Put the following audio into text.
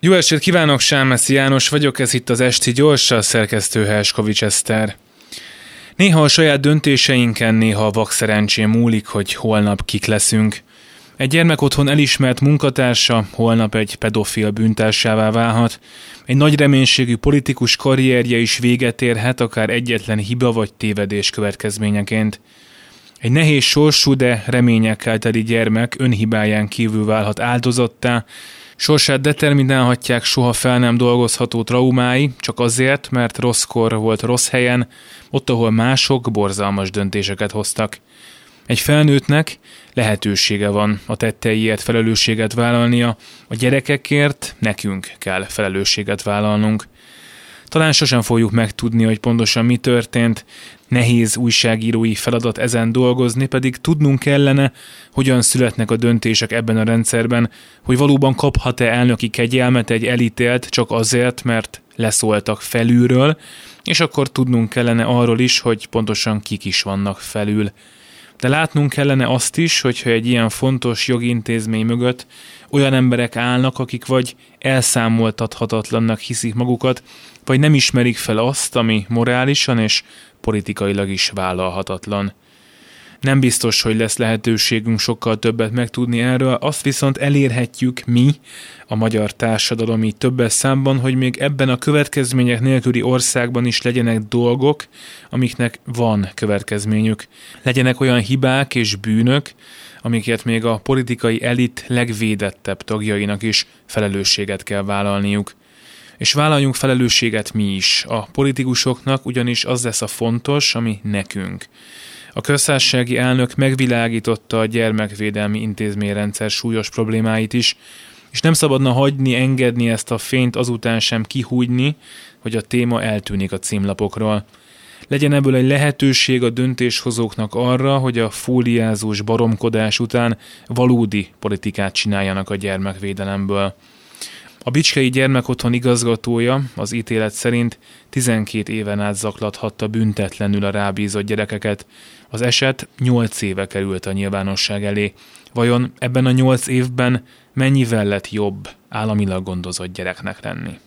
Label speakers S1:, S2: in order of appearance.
S1: Jó estét kívánok, Sámeszi János vagyok, ez itt az Esti Gyors, a szerkesztő Helskovics Eszter. Néha a saját döntéseinken, néha a vak szerencsém múlik, hogy holnap kik leszünk. Egy gyermek otthon elismert munkatársa holnap egy pedofil bűntársává válhat. Egy nagy reménységű politikus karrierje is véget érhet, akár egyetlen hiba vagy tévedés következményeként. Egy nehéz sorsú, de reményekkel teli gyermek önhibáján kívül válhat áldozattá, Sorsát determinálhatják soha fel nem dolgozható traumái, csak azért, mert rosszkor volt rossz helyen, ott, ahol mások borzalmas döntéseket hoztak. Egy felnőttnek lehetősége van a tetteiért felelősséget vállalnia, a gyerekekért nekünk kell felelősséget vállalnunk. Talán sosem fogjuk megtudni, hogy pontosan mi történt, nehéz újságírói feladat ezen dolgozni, pedig tudnunk kellene, hogyan születnek a döntések ebben a rendszerben, hogy valóban kaphat-e elnöki kegyelmet egy elítélt csak azért, mert leszóltak felülről, és akkor tudnunk kellene arról is, hogy pontosan kik is vannak felül. De látnunk kellene azt is, hogyha egy ilyen fontos jogintézmény mögött olyan emberek állnak, akik vagy elszámoltathatatlannak hiszik magukat, vagy nem ismerik fel azt, ami morálisan és politikailag is vállalhatatlan. Nem biztos, hogy lesz lehetőségünk sokkal többet megtudni erről, azt viszont elérhetjük mi, a magyar társadalom így többes számban, hogy még ebben a következmények nélküli országban is legyenek dolgok, amiknek van következményük. Legyenek olyan hibák és bűnök, amiket még a politikai elit legvédettebb tagjainak is felelősséget kell vállalniuk. És vállaljunk felelősséget mi is. A politikusoknak ugyanis az lesz a fontos, ami nekünk. A köztársasági elnök megvilágította a gyermekvédelmi intézményrendszer súlyos problémáit is, és nem szabadna hagyni, engedni ezt a fényt azután sem kihújni, hogy a téma eltűnik a címlapokról. Legyen ebből egy lehetőség a döntéshozóknak arra, hogy a fóliázós baromkodás után valódi politikát csináljanak a gyermekvédelemből. A Bicskei Gyermekotthon igazgatója az ítélet szerint 12 éven át zaklathatta büntetlenül a rábízott gyerekeket. Az eset 8 éve került a nyilvánosság elé. Vajon ebben a 8 évben mennyivel lett jobb államilag gondozott gyereknek lenni?